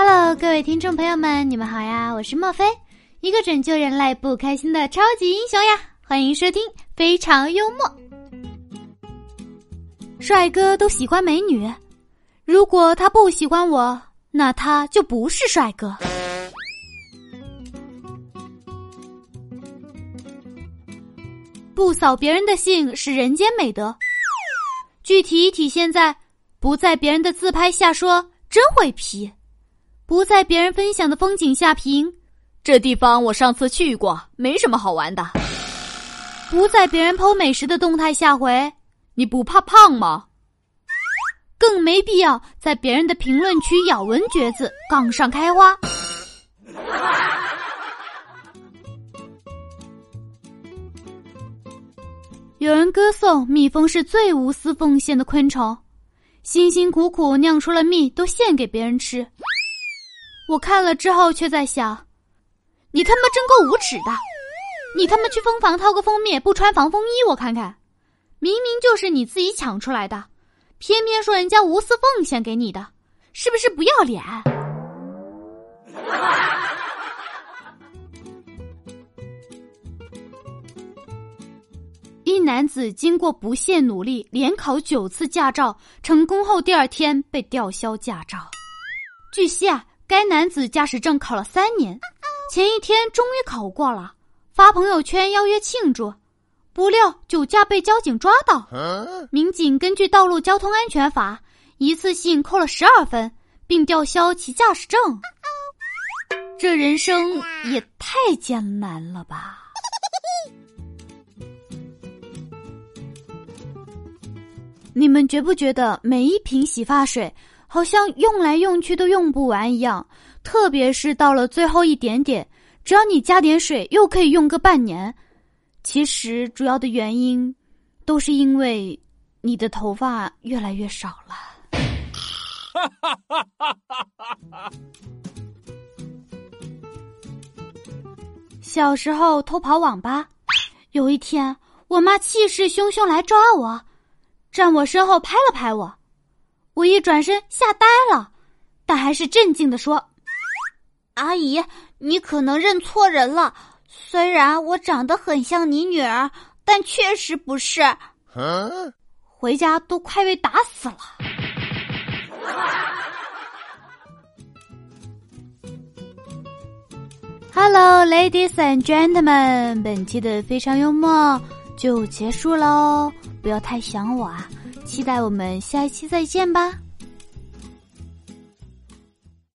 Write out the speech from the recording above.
Hello，各位听众朋友们，你们好呀！我是莫非，一个拯救人类不开心的超级英雄呀！欢迎收听非常幽默。帅哥都喜欢美女，如果他不喜欢我，那他就不是帅哥。不扫别人的兴是人间美德，具体体现在不在别人的自拍下说“真会皮不在别人分享的风景下评“这地方我上次去过，没什么好玩的”，不在别人剖美食的动态下回“你不怕胖吗”，更没必要在别人的评论区咬文嚼字、杠上开花。有人歌颂蜜蜂是最无私奉献的昆虫，辛辛苦苦酿出了蜜都献给别人吃。我看了之后却在想，你他妈真够无耻的！你他妈去蜂房掏个蜂蜜不穿防风衣，我看看，明明就是你自己抢出来的，偏偏说人家无私奉献给你的，是不是不要脸？一男子经过不懈努力，连考九次驾照成功后，第二天被吊销驾照。据悉啊，该男子驾驶证考了三年，前一天终于考过了，发朋友圈邀约庆祝，不料酒驾被交警抓到。民警根据《道路交通安全法》，一次性扣了十二分，并吊销其驾驶证。这人生也太艰难了吧！你们觉不觉得每一瓶洗发水好像用来用去都用不完一样？特别是到了最后一点点，只要你加点水，又可以用个半年。其实主要的原因，都是因为你的头发越来越少了。小时候偷跑网吧，有一天我妈气势汹汹来抓我。站我身后拍了拍我，我一转身吓呆了，但还是镇静的说：“阿姨，你可能认错人了。虽然我长得很像你女儿，但确实不是。回家都快被打死了。” Hello, ladies and gentlemen，本期的非常幽默就结束喽。不要太想我啊！期待我们下一期再见吧。